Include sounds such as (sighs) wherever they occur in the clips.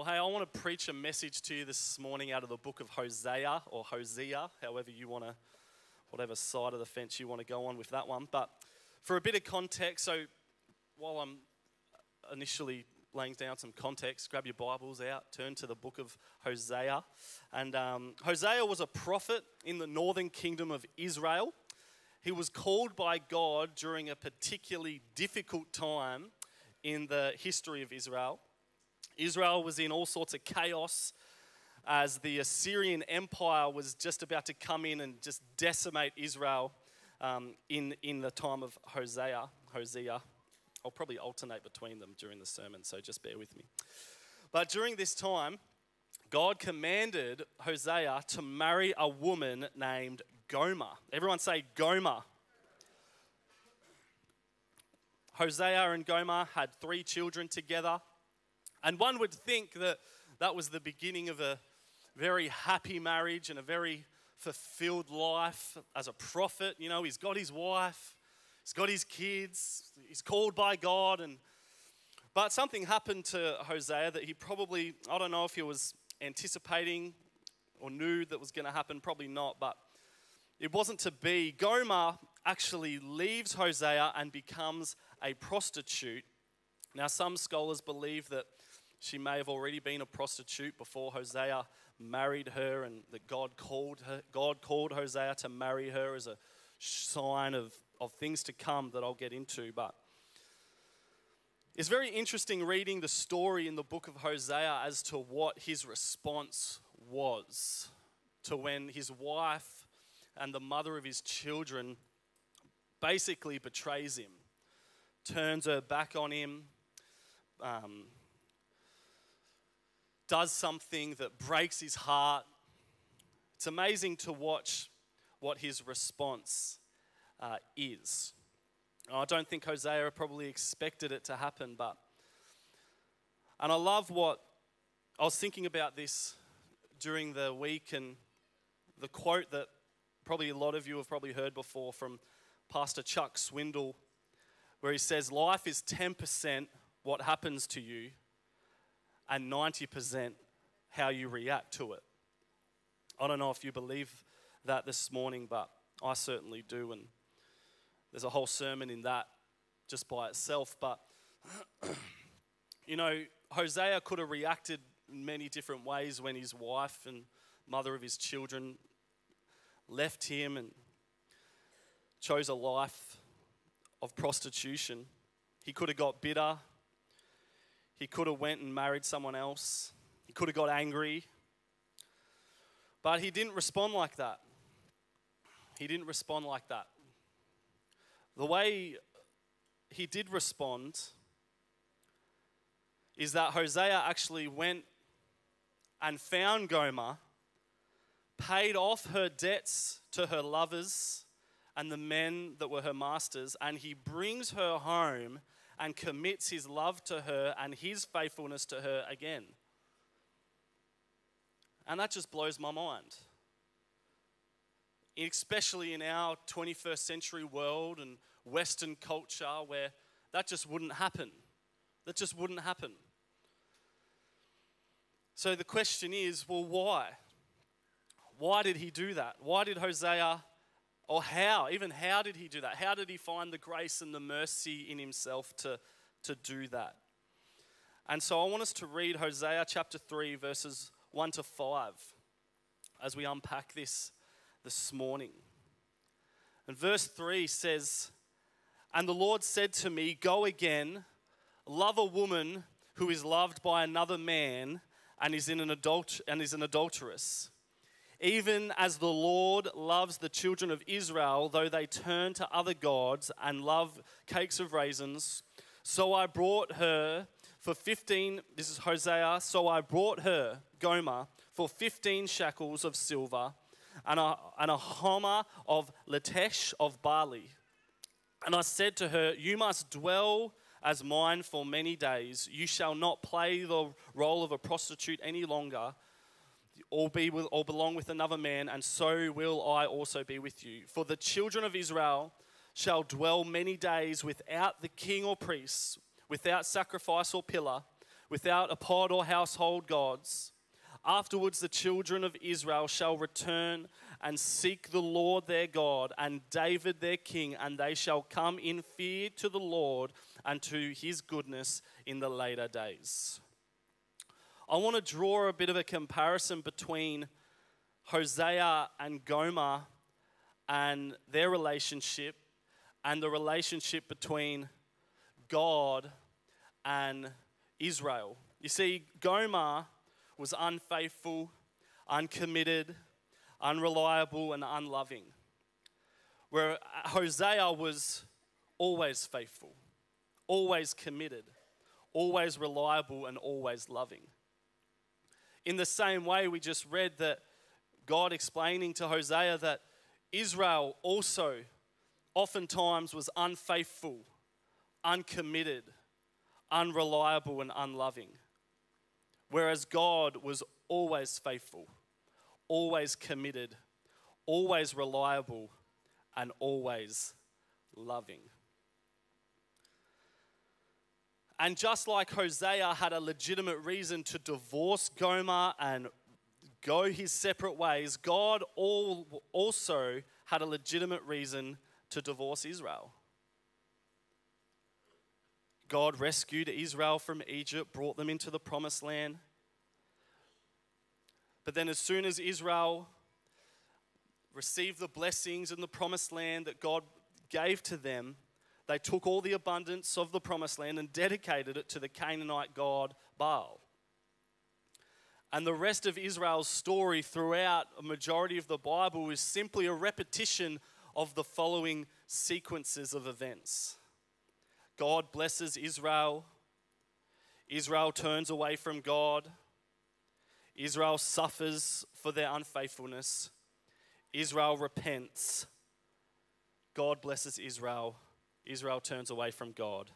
Well, hey, I want to preach a message to you this morning out of the book of Hosea or Hosea, however you want to, whatever side of the fence you want to go on with that one. But for a bit of context, so while I'm initially laying down some context, grab your Bibles out, turn to the book of Hosea. And um, Hosea was a prophet in the northern kingdom of Israel. He was called by God during a particularly difficult time in the history of Israel. Israel was in all sorts of chaos as the Assyrian Empire was just about to come in and just decimate Israel um, in, in the time of Hosea. Hosea. I'll probably alternate between them during the sermon, so just bear with me. But during this time, God commanded Hosea to marry a woman named Gomer. Everyone say Gomer. Hosea and Gomer had three children together. And one would think that that was the beginning of a very happy marriage and a very fulfilled life as a prophet. You know, he's got his wife, he's got his kids, he's called by God. And, but something happened to Hosea that he probably, I don't know if he was anticipating or knew that was going to happen, probably not, but it wasn't to be. Gomer actually leaves Hosea and becomes a prostitute. Now, some scholars believe that she may have already been a prostitute before Hosea married her, and that God called, her, God called Hosea to marry her as a sign of, of things to come that I'll get into. But it's very interesting reading the story in the book of Hosea as to what his response was to when his wife and the mother of his children basically betrays him, turns her back on him. Um, does something that breaks his heart. It's amazing to watch what his response uh, is. I don't think Hosea probably expected it to happen, but. And I love what. I was thinking about this during the week, and the quote that probably a lot of you have probably heard before from Pastor Chuck Swindoll, where he says, Life is 10% what happens to you, and 90% how you react to it. I don't know if you believe that this morning, but I certainly do. And there's a whole sermon in that just by itself. But, (clears throat) you know, Hosea could have reacted in many different ways when his wife and mother of his children left him and chose a life of prostitution. He could have got bitter he could have went and married someone else. He could have got angry. But he didn't respond like that. He didn't respond like that. The way he did respond is that Hosea actually went and found Gomer, paid off her debts to her lovers and the men that were her masters, and he brings her home and commits his love to her and his faithfulness to her again. And that just blows my mind. Especially in our 21st century world and Western culture where that just wouldn't happen. That just wouldn't happen. So the question is well, why? Why did he do that? Why did Hosea or how, even how did he do that? How did he find the grace and the mercy in himself to, to do that? And so I want us to read Hosea chapter 3, verses 1 to 5, as we unpack this this morning. And verse 3 says, And the Lord said to me, Go again, love a woman who is loved by another man and is, in an adult- and is an adulteress even as the Lord loves the children of Israel, though they turn to other gods and love cakes of raisins. So I brought her for 15, this is Hosea, so I brought her, Gomer, for 15 shekels of silver and a, and a homer of latesh of barley. And I said to her, You must dwell as mine for many days. You shall not play the role of a prostitute any longer or be with, or belong with another man, and so will I also be with you. For the children of Israel shall dwell many days without the king or priests, without sacrifice or pillar, without ephod or household gods. Afterwards, the children of Israel shall return and seek the Lord their God and David their king, and they shall come in fear to the Lord and to his goodness in the later days. I want to draw a bit of a comparison between Hosea and Gomer and their relationship and the relationship between God and Israel. You see, Gomer was unfaithful, uncommitted, unreliable, and unloving. Where Hosea was always faithful, always committed, always reliable, and always loving. In the same way, we just read that God explaining to Hosea that Israel also oftentimes was unfaithful, uncommitted, unreliable, and unloving. Whereas God was always faithful, always committed, always reliable, and always loving. And just like Hosea had a legitimate reason to divorce Gomer and go his separate ways, God all, also had a legitimate reason to divorce Israel. God rescued Israel from Egypt, brought them into the promised land. But then, as soon as Israel received the blessings in the promised land that God gave to them, they took all the abundance of the promised land and dedicated it to the Canaanite god Baal. And the rest of Israel's story throughout a majority of the Bible is simply a repetition of the following sequences of events. God blesses Israel. Israel turns away from God. Israel suffers for their unfaithfulness. Israel repents. God blesses Israel. Israel turns away from God.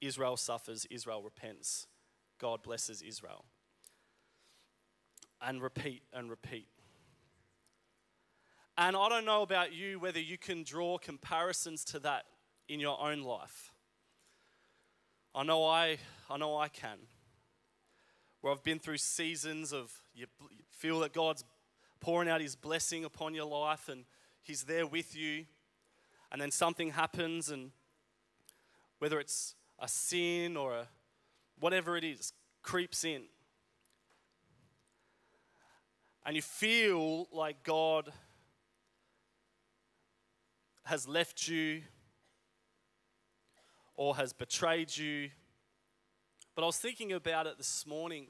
Israel suffers. Israel repents. God blesses Israel. And repeat and repeat. And I don't know about you whether you can draw comparisons to that in your own life. I know I, I know I can. Where I've been through seasons of you feel that God's pouring out His blessing upon your life and He's there with you, and then something happens, and whether it's a sin or a, whatever it is, creeps in. And you feel like God has left you or has betrayed you. But I was thinking about it this morning.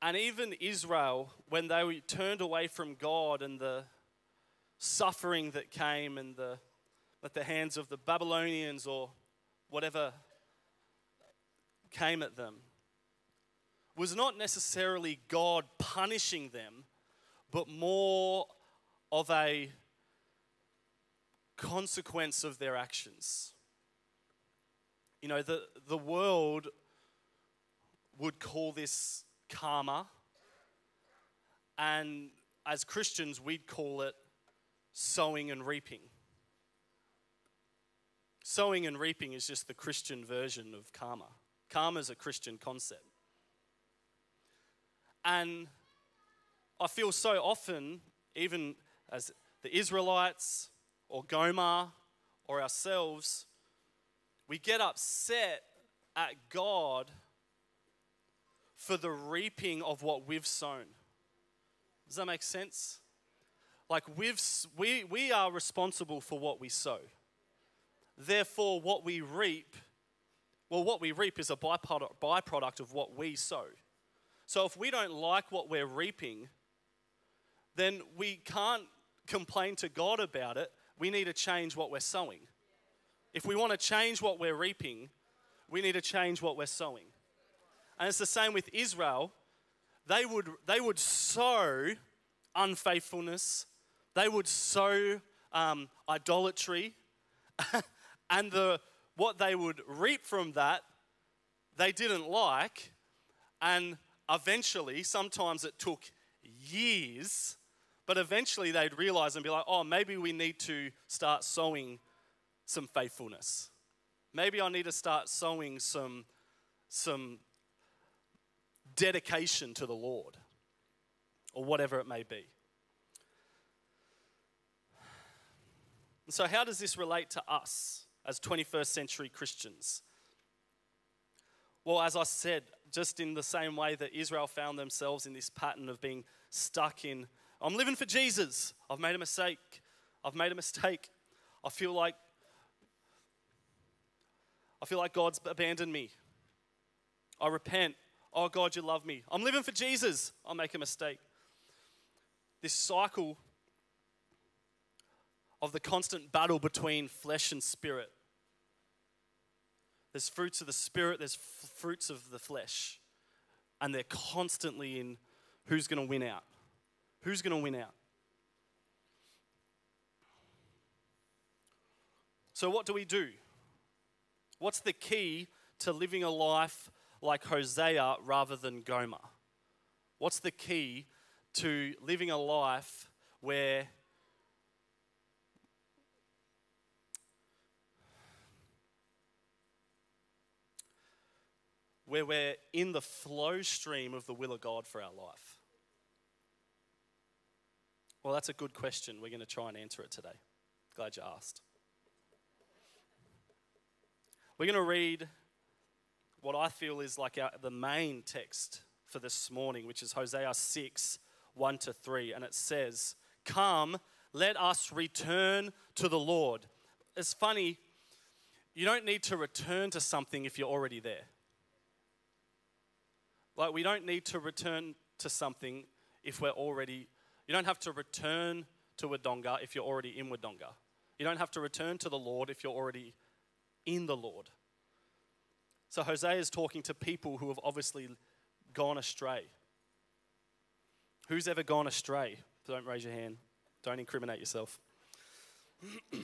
And even Israel, when they turned away from God and the suffering that came and the, at the hands of the Babylonians or whatever came at them, was not necessarily God punishing them, but more of a consequence of their actions. You know, the, the world would call this karma, and as Christians, we'd call it sowing and reaping. Sowing and reaping is just the Christian version of karma. Karma is a Christian concept. And I feel so often, even as the Israelites, or Gomer or ourselves, we get upset at God for the reaping of what we've sown. Does that make sense? Like we've, we, we are responsible for what we sow. Therefore, what we reap, well, what we reap is a byproduct, byproduct of what we sow. So if we don't like what we're reaping, then we can't complain to God about it we need to change what we're sowing. If we want to change what we're reaping, we need to change what we're sowing. And it's the same with Israel. They would, they would sow unfaithfulness, they would sow um, idolatry, (laughs) and the, what they would reap from that, they didn't like. And eventually, sometimes it took years but eventually they'd realize and be like, oh, maybe we need to start sowing some faithfulness. Maybe I need to start sowing some, some dedication to the Lord, or whatever it may be. So, how does this relate to us as 21st century Christians? Well, as I said, just in the same way that Israel found themselves in this pattern of being stuck in, I'm living for Jesus. I've made a mistake. I've made a mistake. I feel like I feel like God's abandoned me. I repent. Oh God, you love me. I'm living for Jesus. I'll make a mistake. This cycle of the constant battle between flesh and spirit. There's fruits of the spirit, there's f- fruits of the flesh. And they're constantly in who's going to win out. Who's going to win out? So, what do we do? What's the key to living a life like Hosea rather than Gomer? What's the key to living a life where where we're in the flow stream of the will of God for our life? Well, that's a good question. We're going to try and answer it today. Glad you asked. We're going to read what I feel is like our, the main text for this morning, which is Hosea 6 1 to 3. And it says, Come, let us return to the Lord. It's funny, you don't need to return to something if you're already there. Like, we don't need to return to something if we're already, you don't have to return to Wodonga if you're already in Wodonga. You don't have to return to the Lord if you're already in the Lord. So Hosea is talking to people who have obviously gone astray. Who's ever gone astray? Don't raise your hand. Don't incriminate yourself. (clears throat)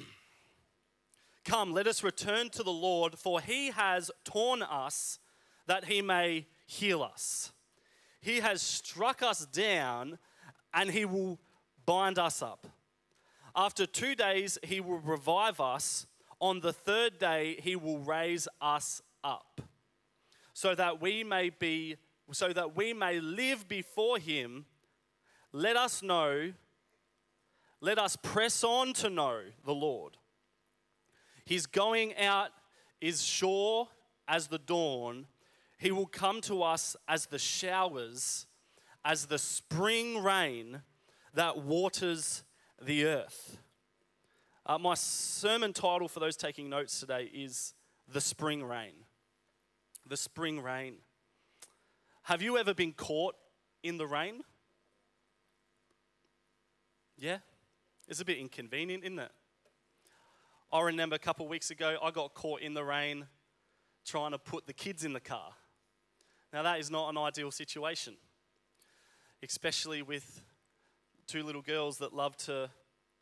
Come, let us return to the Lord, for he has torn us that he may heal us. He has struck us down and he will bind us up. After two days, he will revive us on the third day, he will raise us up so that we may be so that we may live before him let us know let us press on to know the lord his going out is sure as the dawn he will come to us as the showers as the spring rain that waters the earth uh, my sermon title for those taking notes today is The Spring Rain. The Spring Rain. Have you ever been caught in the rain? Yeah? It's a bit inconvenient, isn't it? I remember a couple of weeks ago, I got caught in the rain trying to put the kids in the car. Now, that is not an ideal situation, especially with two little girls that love to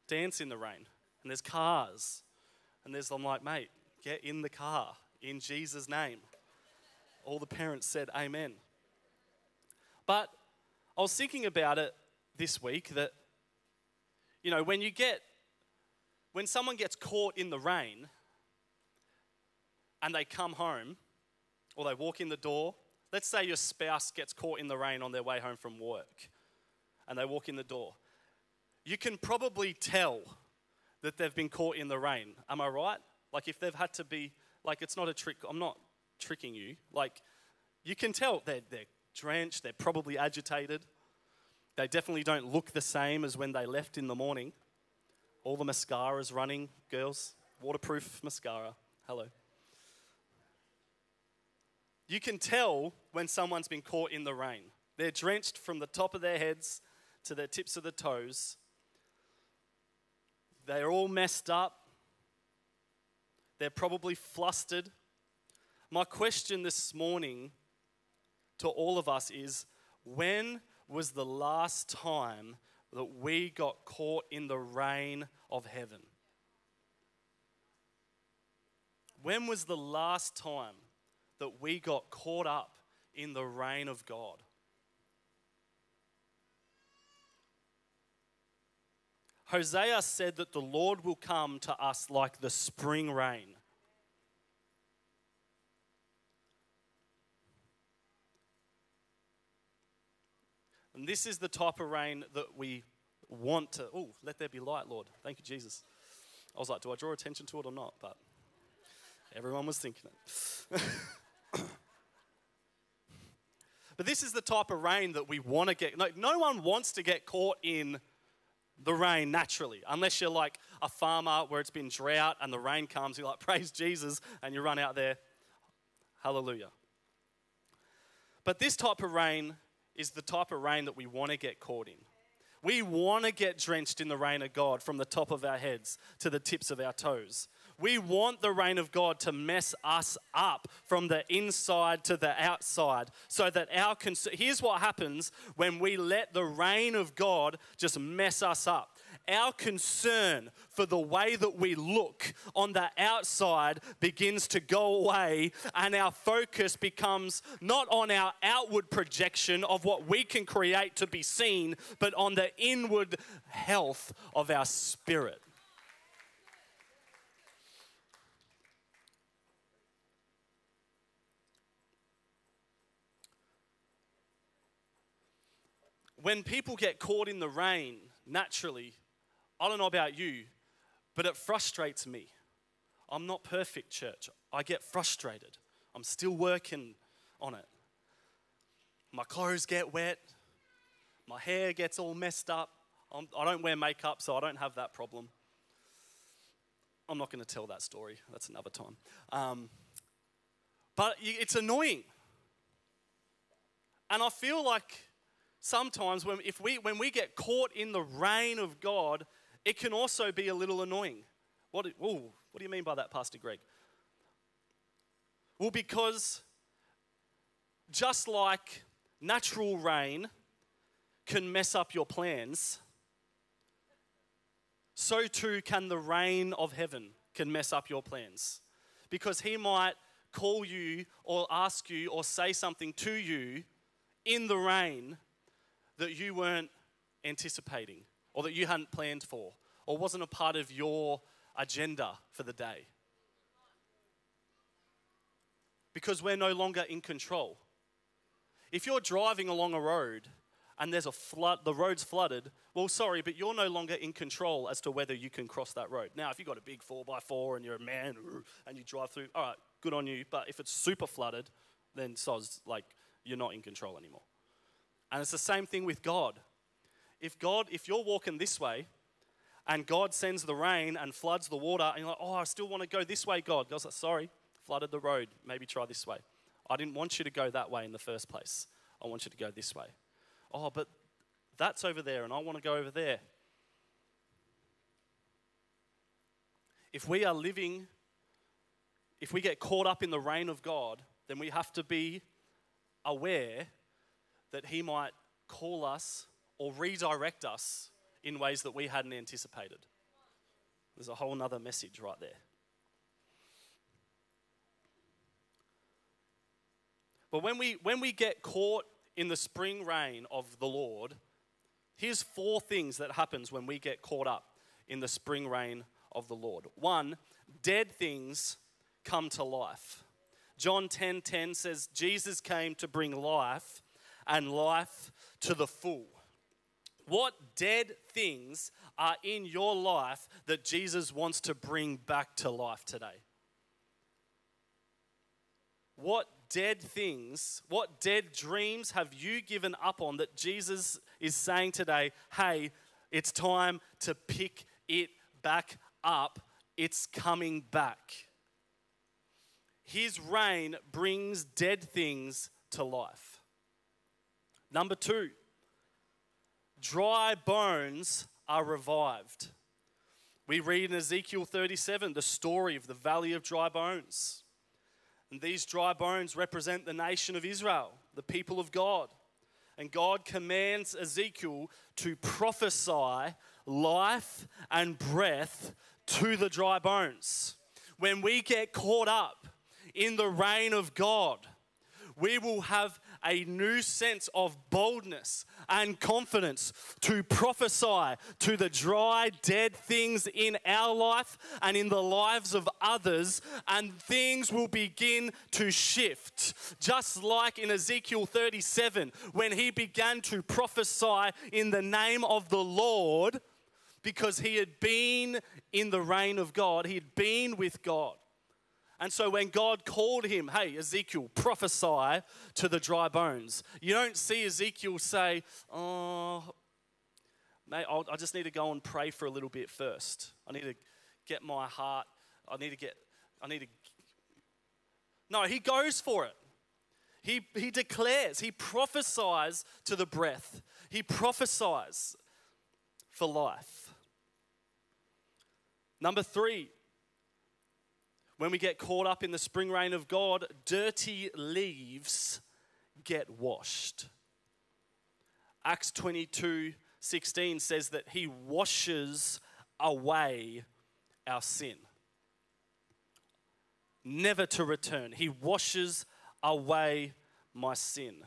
dance in the rain and there's cars. And there's, I'm like, mate, get in the car in Jesus' name. All the parents said, Amen. But I was thinking about it this week that, you know, when you get, when someone gets caught in the rain and they come home or they walk in the door, let's say your spouse gets caught in the rain on their way home from work and they walk in the door, you can probably tell that they've been caught in the rain. Am I right? Like if they've had to be, like it's not a trick, I'm not tricking you. Like you can tell they're, they're drenched, they're probably agitated. They definitely don't look the same as when they left in the morning. All the mascara's running, girls. Waterproof mascara. Hello. You can tell when someone's been caught in the rain. They're drenched from the top of their heads to their tips of the toes. They're all messed up. They're probably flustered. My question this morning to all of us is when was the last time that we got caught in the rain of heaven? When was the last time that we got caught up in the reign of God. Hosea said that the Lord will come to us like the spring rain. And this is the type of rain that we want to. Oh, let there be light, Lord. Thank you, Jesus. I was like, do I draw attention to it or not? But everyone was thinking it. (laughs) but this is the type of rain that we want to get. No, no one wants to get caught in the rain naturally, unless you're like a farmer where it's been drought and the rain comes, you're like, (laughs) praise Jesus, and you run out there. Hallelujah. But this type of rain is the type of rain that we want to get caught in. We want to get drenched in the rain of God from the top of our heads to the tips of our toes. We want the reign of God to mess us up from the inside to the outside so that our cons- here's what happens when we let the reign of God just mess us up our concern for the way that we look on the outside begins to go away, and our focus becomes not on our outward projection of what we can create to be seen, but on the inward health of our spirit. When people get caught in the rain, naturally, I don't know about you, but it frustrates me. I'm not perfect, church. I get frustrated. I'm still working on it. My clothes get wet. My hair gets all messed up. I'm, I do not wear makeup, so I don't have that problem. I'm not going to tell that story. That's another time. Um, but it's annoying. And I feel like sometimes when, if we, when we get caught in the rain of God, it can also be a little annoying. What, ooh, what do you mean by that, Pastor Greg? Well, because just like natural rain can mess up your plans, so too can the rain of heaven can mess up your plans. Because he might call you or ask you or say something to you in the rain that you weren't anticipating or that you hadn't planned for or wasn't a part of your agenda for the day. Because we're no longer in control. If you're driving along a road and there's a flood, the road's flooded, well, sorry, but you're no longer in control as to whether you can cross that road. Now, if you've got a big 4x4 and you're a man and you drive through, all right, good on you. But if it's super flooded, then soz, like, you're not in control anymore. And it's the same thing with God. If God, if you're walking this way and God sends the rain and floods the water, and you're like, oh, I still want to go this way, God. God's like, sorry, flooded the road. Maybe try this way. I didn't want you to go that way in the first place. I want you to go this way. Oh, but that's over there, and I want to go over there. If we are living, if we get caught up in the rain of God, then we have to be aware that He might call us or redirect us in ways that we hadn't anticipated. There's a whole nother message right there. But when we, when we get caught in the spring rain of the Lord, here's four things that happens when we get caught up in the spring rain of the Lord. One, dead things come to life. John 10:10 10, 10 says Jesus came to bring life and life to the full. What dead things are in your life that Jesus wants to bring back to life today? What dead things, what dead dreams have you given up on that Jesus is saying today, hey, it's time to pick it back up? It's coming back. His rain brings dead things to life. Number two, dry bones are revived. We read in Ezekiel 37 the story of the valley of dry bones. And these dry bones represent the nation of Israel, the people of God. And God commands Ezekiel to prophesy life and breath to the dry bones. When we get caught up in the reign of God, we will have a new sense of boldness and confidence to prophesy to the dry, dead things in our life and in the lives of others, and things will begin to shift. Just like in Ezekiel 37, when he began to prophesy in the name of the Lord, because he had been in the reign of God, he had been with God. And so when God called him, hey, Ezekiel, prophesy to the dry bones, you don't see Ezekiel say, oh, mate, I'll, I just need to go and pray for a little bit first. I need to get my heart, I need to get, I need to. No, he goes for it. He, he declares, he prophesies to the breath, he prophesies for life. Number three, when we get caught up in the spring rain of God, dirty leaves get washed. Acts 22 16 says that he washes away our sin. Never to return. He washes away my sin.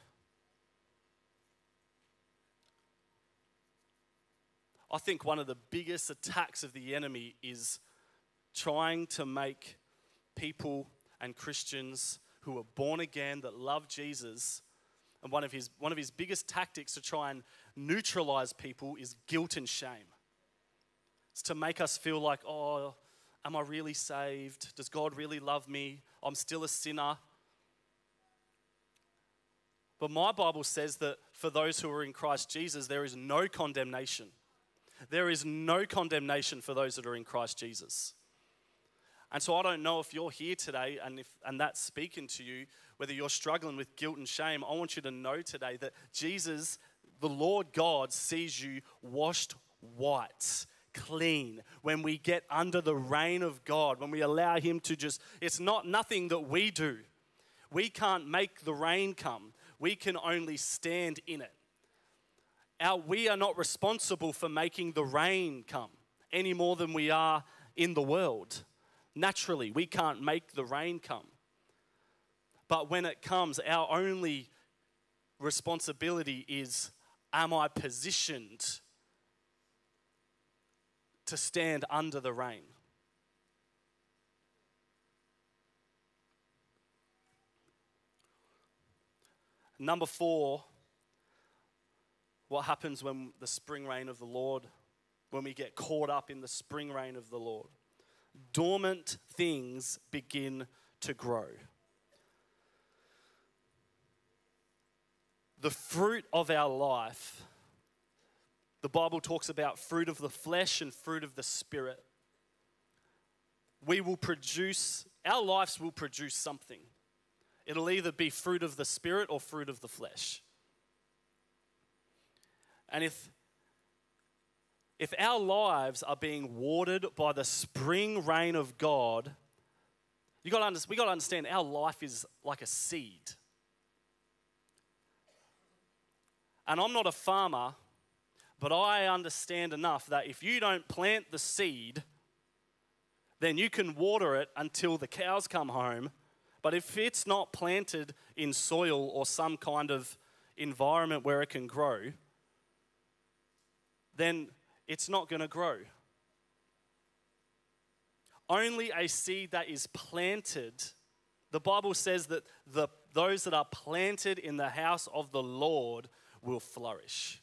I think one of the biggest attacks of the enemy is trying to make people and Christians who are born again, that love Jesus. And one of his, one of his biggest tactics to try and neutralize people is guilt and shame. It's to make us feel like, oh, am I really saved? Does God really love me? I'm still a sinner. But my Bible says that for those who are in Christ Jesus, there is no condemnation. There is no condemnation for those that are in Christ Jesus. And so I don't know if you're here today and, if, and that's speaking to you, whether you're struggling with guilt and shame, I want you to know today that Jesus, the Lord God, sees you washed white, clean. When we get under the reign of God, when we allow Him to just, it's not nothing that we do. We can't make the rain come, we can only stand in it. Our, we are not responsible for making the rain come any more than we are in the world. Naturally, we can't make the rain come. But when it comes, our only responsibility is Am I positioned to stand under the rain? Number four, what happens when the spring rain of the Lord, when we get caught up in the spring rain of the Lord? Dormant things begin to grow. The fruit of our life, the Bible talks about fruit of the flesh and fruit of the spirit. We will produce, our lives will produce something. It'll either be fruit of the spirit or fruit of the flesh. And if if our lives are being watered by the spring rain of God, you got to we got to understand our life is like a seed. And I'm not a farmer, but I understand enough that if you don't plant the seed, then you can water it until the cows come home. But if it's not planted in soil or some kind of environment where it can grow, then it's not going to grow. Only a seed that is planted, the Bible says that the, those that are planted in the house of the Lord will flourish.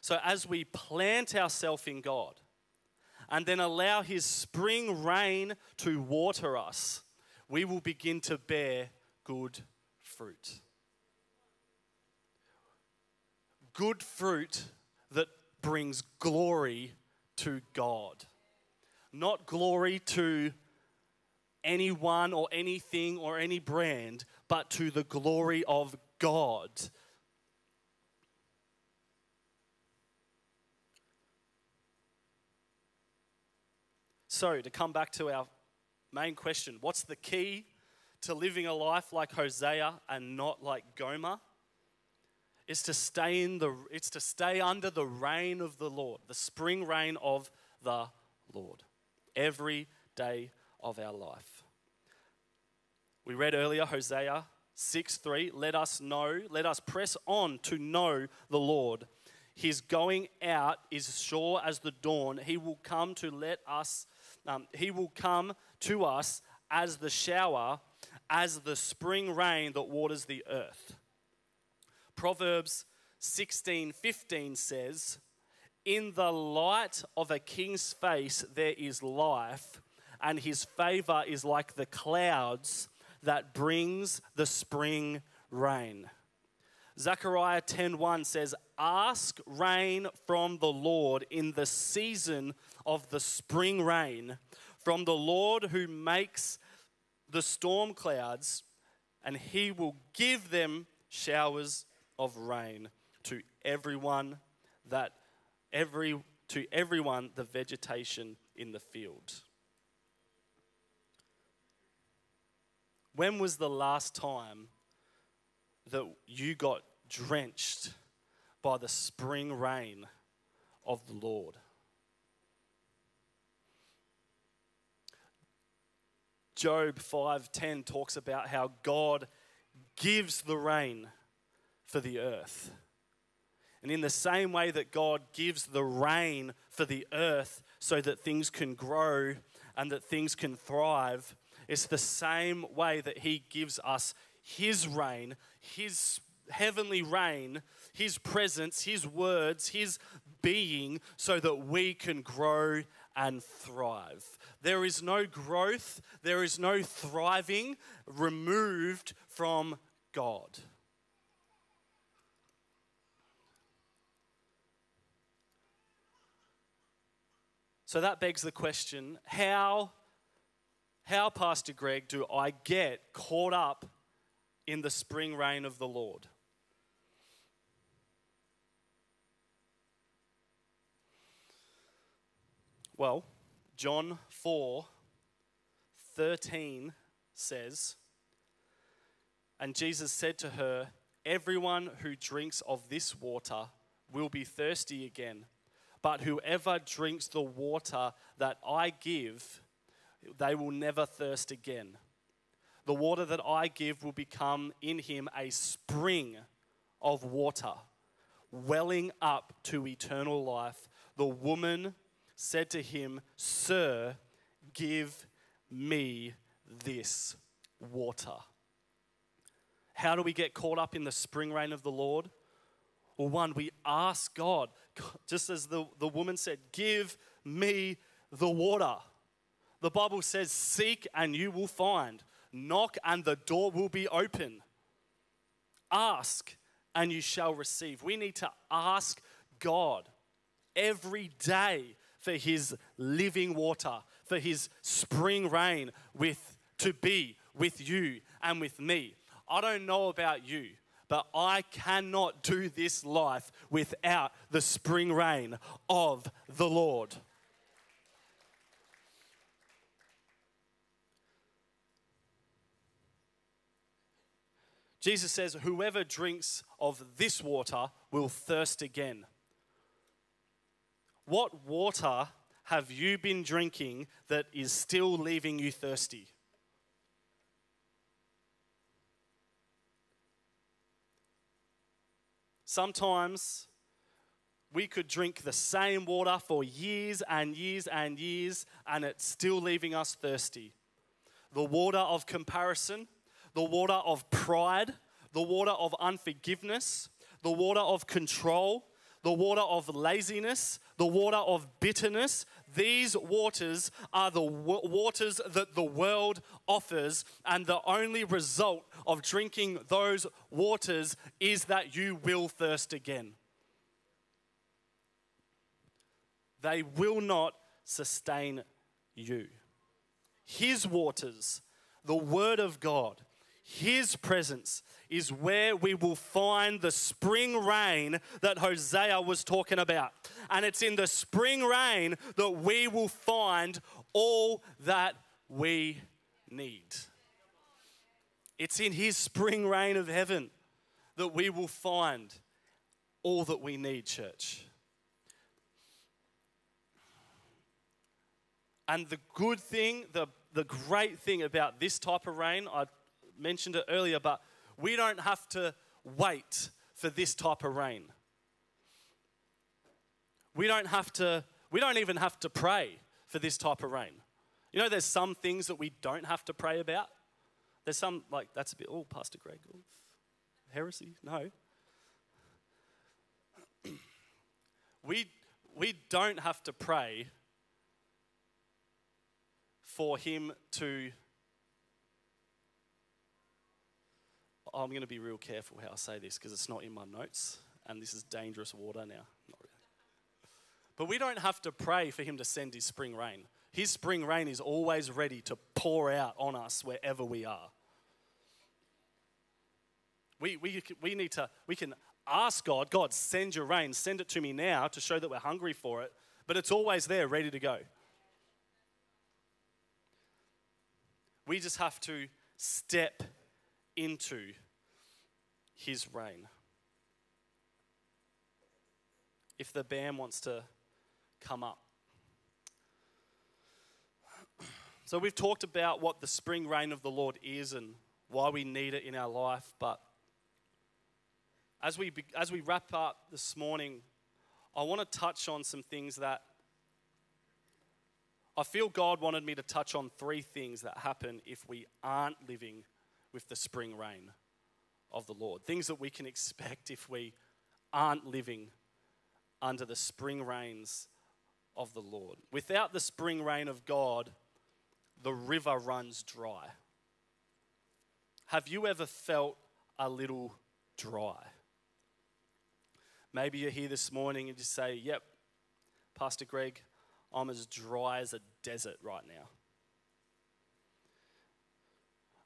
So, as we plant ourselves in God and then allow His spring rain to water us, we will begin to bear good fruit. Good fruit that brings glory to God. Not glory to anyone or anything or any brand, but to the glory of God. So, to come back to our main question what's the key to living a life like Hosea and not like Gomer? Is to stay in the it's to stay under the reign of the Lord, the spring rain of the Lord every day of our life. We read earlier Hosea 6 3, let us know, let us press on to know the Lord. His going out is sure as the dawn. He will come to let us, um, he will come to us as the shower, as the spring rain that waters the earth. Proverbs 16 15 says, In the light of a king's face there is life, and his favor is like the clouds that brings the spring rain. Zechariah 10:1 says, "Ask rain from the Lord in the season of the spring rain, from the Lord who makes the storm clouds, and he will give them showers of rain to everyone that every to everyone the vegetation in the field." When was the last time that you got drenched by the spring rain of the Lord? Job 5:10 talks about how God gives the rain for the earth. And in the same way that God gives the rain for the earth so that things can grow and that things can thrive, it's the same way that He gives us His rain, His heavenly rain, His presence, His words, His being, so that we can grow and thrive. There is no growth, there is no thriving removed from God. So that begs the question how how, Pastor Greg, do I get caught up in the spring rain of the Lord? Well, John 4 13 says, And Jesus said to her, Everyone who drinks of this water will be thirsty again, but whoever drinks the water that I give, they will never thirst again. The water that I give will become in him a spring of water, welling up to eternal life. The woman said to him, Sir, give me this water. How do we get caught up in the spring rain of the Lord? Well, one, we ask God, just as the, the woman said, Give me the water. The Bible says, Seek and you will find, knock and the door will be open. Ask and you shall receive. We need to ask God every day for his living water, for his spring rain with to be with you and with me. I don't know about you, but I cannot do this life without the spring rain of the Lord. Jesus says, Whoever drinks of this water will thirst again. What water have you been drinking that is still leaving you thirsty? Sometimes we could drink the same water for years and years and years, and it's still leaving us thirsty. The water of comparison, the water of pride, the water of unforgiveness, the water of control, the water of laziness, the water of bitterness. These waters are the w- waters that the world offers, and the only result of drinking those waters is that you will thirst again. They will not sustain you. His waters, the Word of God, his presence is where we will find the spring rain that Hosea was talking about. And it's in the spring rain that we will find all that we need. It's in His spring rain of heaven that we will find all that we need, church. And the good thing, the, the great thing about this type of rain, I mentioned it earlier, but we don't have to wait for this type of rain. We don't have to, we don't even have to pray for this type of rain. You know, there's some things that we don't have to pray about. There's some, like, that's a bit, oh, Pastor Greg, oh, heresy. No. (clears throat) we, we don't have to pray for him to. I'm going to be real careful how I say this because it's not in my notes, and this is dangerous water now. Really. But we don't have to pray for him to send his spring rain. His spring rain is always ready to pour out on us wherever we are. We, we, we need to, we can ask God, God, send your rain, send it to me now to show that we're hungry for it, but it's always there, ready to go. We just have to step into his rain. If the band wants to come up. So, we've talked about what the spring rain of the Lord is and why we need it in our life, but as we, as we wrap up this morning, I want to touch on some things that I feel God wanted me to touch on three things that happen if we aren't living with the spring rain of the Lord. Things that we can expect if we aren't living under the spring rains of the Lord. Without the spring rain of God, the river runs dry. Have you ever felt a little dry? Maybe you're here this morning and just say, Yep, Pastor Greg, I'm as dry as a desert right now.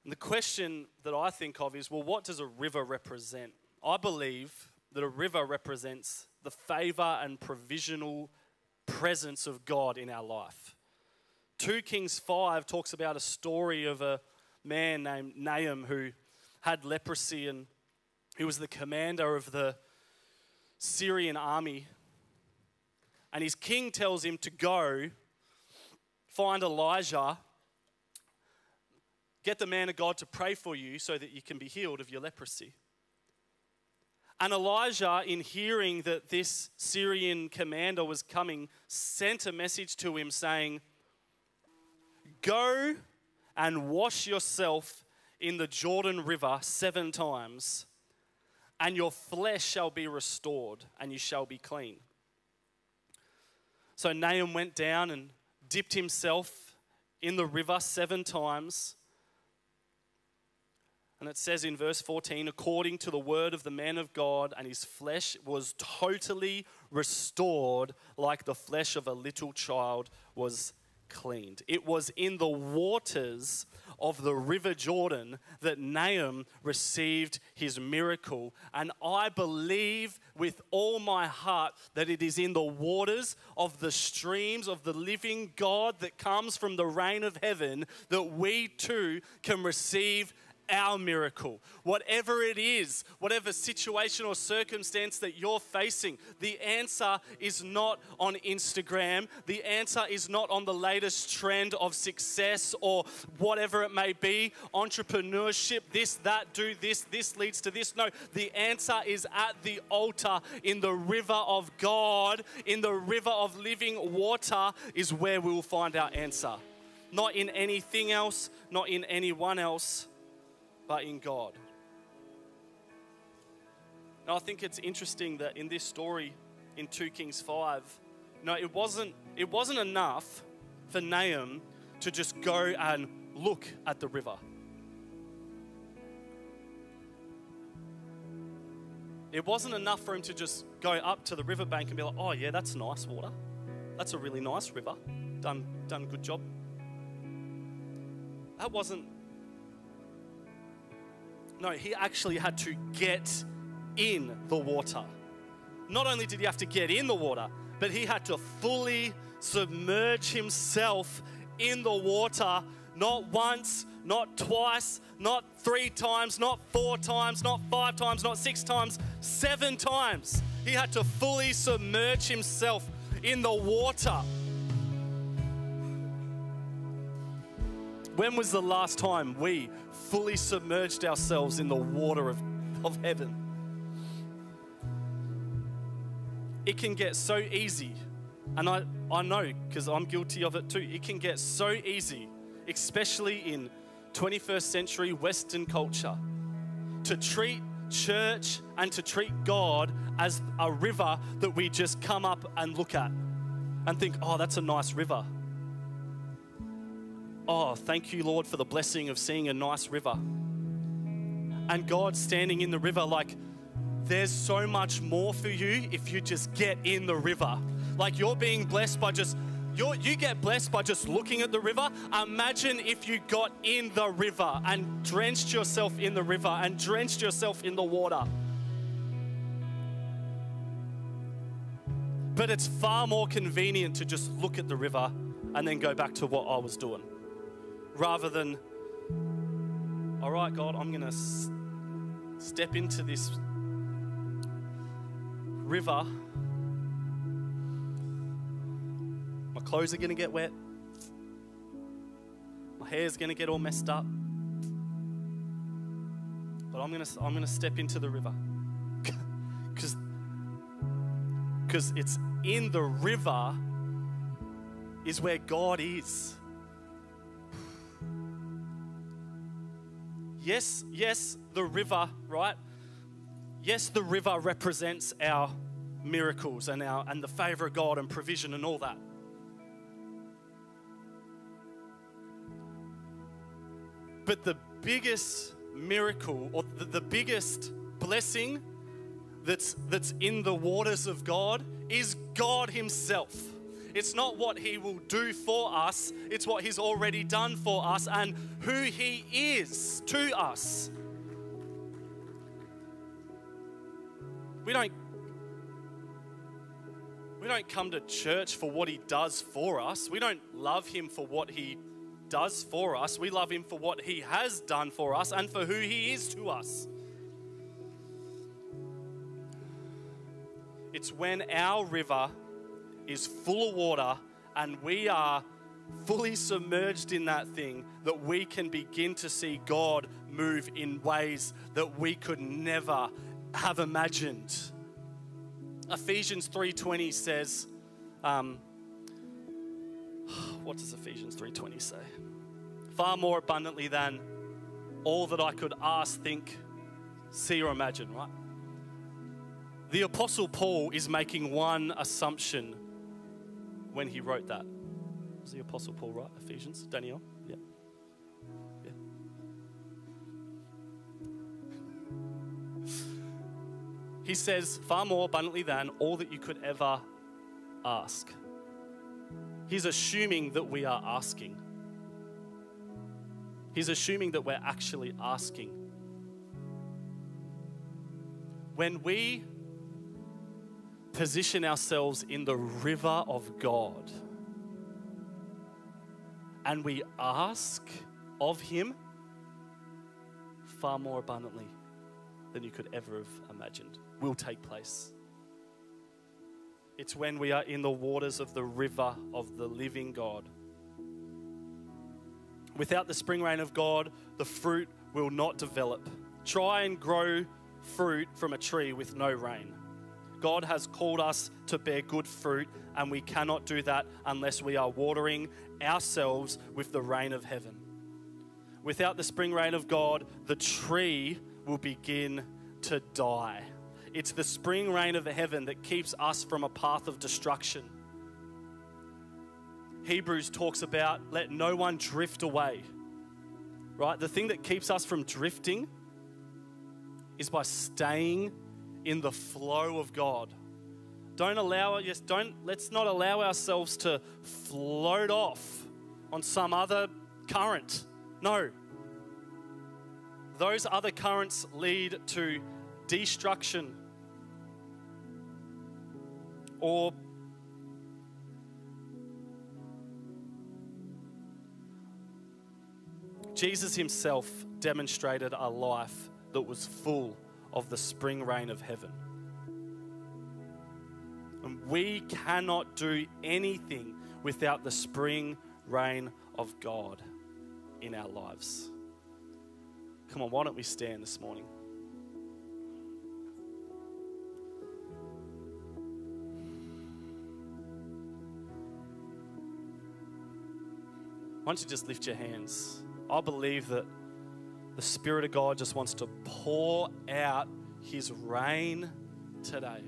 And the question that I think of is well, what does a river represent? I believe that a river represents the favor and provisional presence of God in our life. 2 Kings 5 talks about a story of a man named Naaman who had leprosy and he was the commander of the Syrian army. And his king tells him to go find Elijah, get the man of God to pray for you so that you can be healed of your leprosy. And Elijah, in hearing that this Syrian commander was coming, sent a message to him saying, Go and wash yourself in the Jordan River seven times and your flesh shall be restored, and you shall be clean. So Naaman went down and dipped himself in the river seven times. And it says in verse 14, according to the word of the man of God, and his flesh was totally restored, like the flesh of a little child was cleaned. It was in the waters of the river Jordan that Naaman received his miracle. And I believe with all my heart that it is in the waters of the streams of the living God that comes from the rain of heaven that we too can receive our miracle. Whatever it is, whatever situation or circumstance that you're facing, the answer is not on Instagram. The answer is not on the latest trend of success or whatever it may be entrepreneurship, this, that, do this, this leads to this. No, the answer is at the altar in the river of God, in the river of living water, is where we will find our answer. Not in anything else, not in anyone else but in God. Now, I think it's interesting that in this story in 2 Kings 5, no, it wasn't, it wasn't enough for Naaman to just go and look at the river. It wasn't enough for him to just go up to the riverbank and be like, oh, yeah, that's nice water. That's a really nice river. Done, done good job. That wasn't no, he actually had to get in the water. Not only did he have to get in the water, but he had to fully submerge himself in the water, not once, not twice, not three times, not four times, not five times, not six times, seven times. He had to fully submerge himself in the water. When was the last time we fully submerged ourselves in the water of, of heaven. It can get so easy, and I, I know because I'm guilty of it too. It can get so easy, especially in 21st century Western culture, to treat church and to treat God as a river that we just come up and look at and think, oh, that's a nice river. Oh, thank you, Lord, for the blessing of seeing a nice river. And God standing in the river, like, there's so much more for you if you just get in the river. Like, you're being blessed by just you you get blessed by just looking at the river. Imagine if you got in the river and drenched yourself in the river and drenched yourself in the water. But it's far more convenient to just look at the river and then go back to what I was doing rather than, all right, God, I'm going to s- step into this river My clothes are going to get wet. My hair's going to get all messed up. But I'm going to I'm going to step into the river. (laughs) Cuz cuz it's in the river is where God is. Yes, yes, the river, right? Yes, the river represents our miracles and our and the favor of God and provision and all that. But the biggest miracle or the, the biggest blessing that's, that's in the waters of God is God Himself. It's not what He will do for us, it's what He's already done for us and who He is to us. We don't we don't come to church for what he does for us. We don't love him for what he does for us. We love him for what he has done for us and for who he is to us. It's when our river is full of water and we are fully submerged in that thing that we can begin to see God move in ways that we could never have imagined. Ephesians 3:20 says, um, (sighs) what does Ephesians 3:20 say? Far more abundantly than all that I could ask, think, see, or imagine, right? The Apostle Paul is making one assumption when he wrote that. Was the Apostle Paul right? Ephesians? Daniel? Yeah. Yeah. He says, far more abundantly than all that you could ever ask. He's assuming that we are asking. He's assuming that we're actually asking. When we position ourselves in the river of God and we ask of Him far more abundantly than you could ever have imagined will take place. It's when we are in the waters of the river of the living God. Without the spring rain of God, the fruit will not develop. Try and grow fruit from a tree with no rain. God has called us to bear good fruit, and we cannot do that unless we are watering ourselves with the rain of heaven. Without the spring rain of God, the tree will begin to die. It's the spring rain of heaven that keeps us from a path of destruction. Hebrews talks about let no one drift away. Right? The thing that keeps us from drifting is by staying in the flow of God. Don't allow yes, don't let's not allow ourselves to float off on some other current. No. Those other currents lead to destruction or Jesus himself demonstrated a life that was full of the spring rain of heaven. And we cannot do anything without the spring rain of God in our lives. Come on, why don't we stand this morning? Why don't you just lift your hands? I believe that the Spirit of God just wants to pour out His rain today.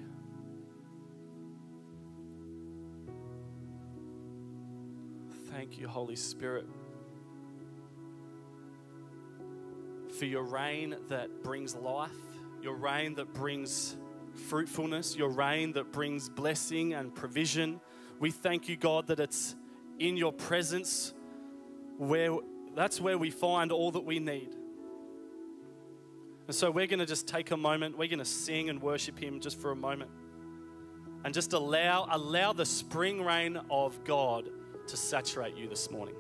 Thank you, Holy Spirit, for your rain that brings life, your rain that brings fruitfulness, your rain that brings blessing and provision. We thank you, God, that it's in your presence where that's where we find all that we need. And so we're going to just take a moment, we're going to sing and worship him just for a moment. And just allow allow the spring rain of God to saturate you this morning.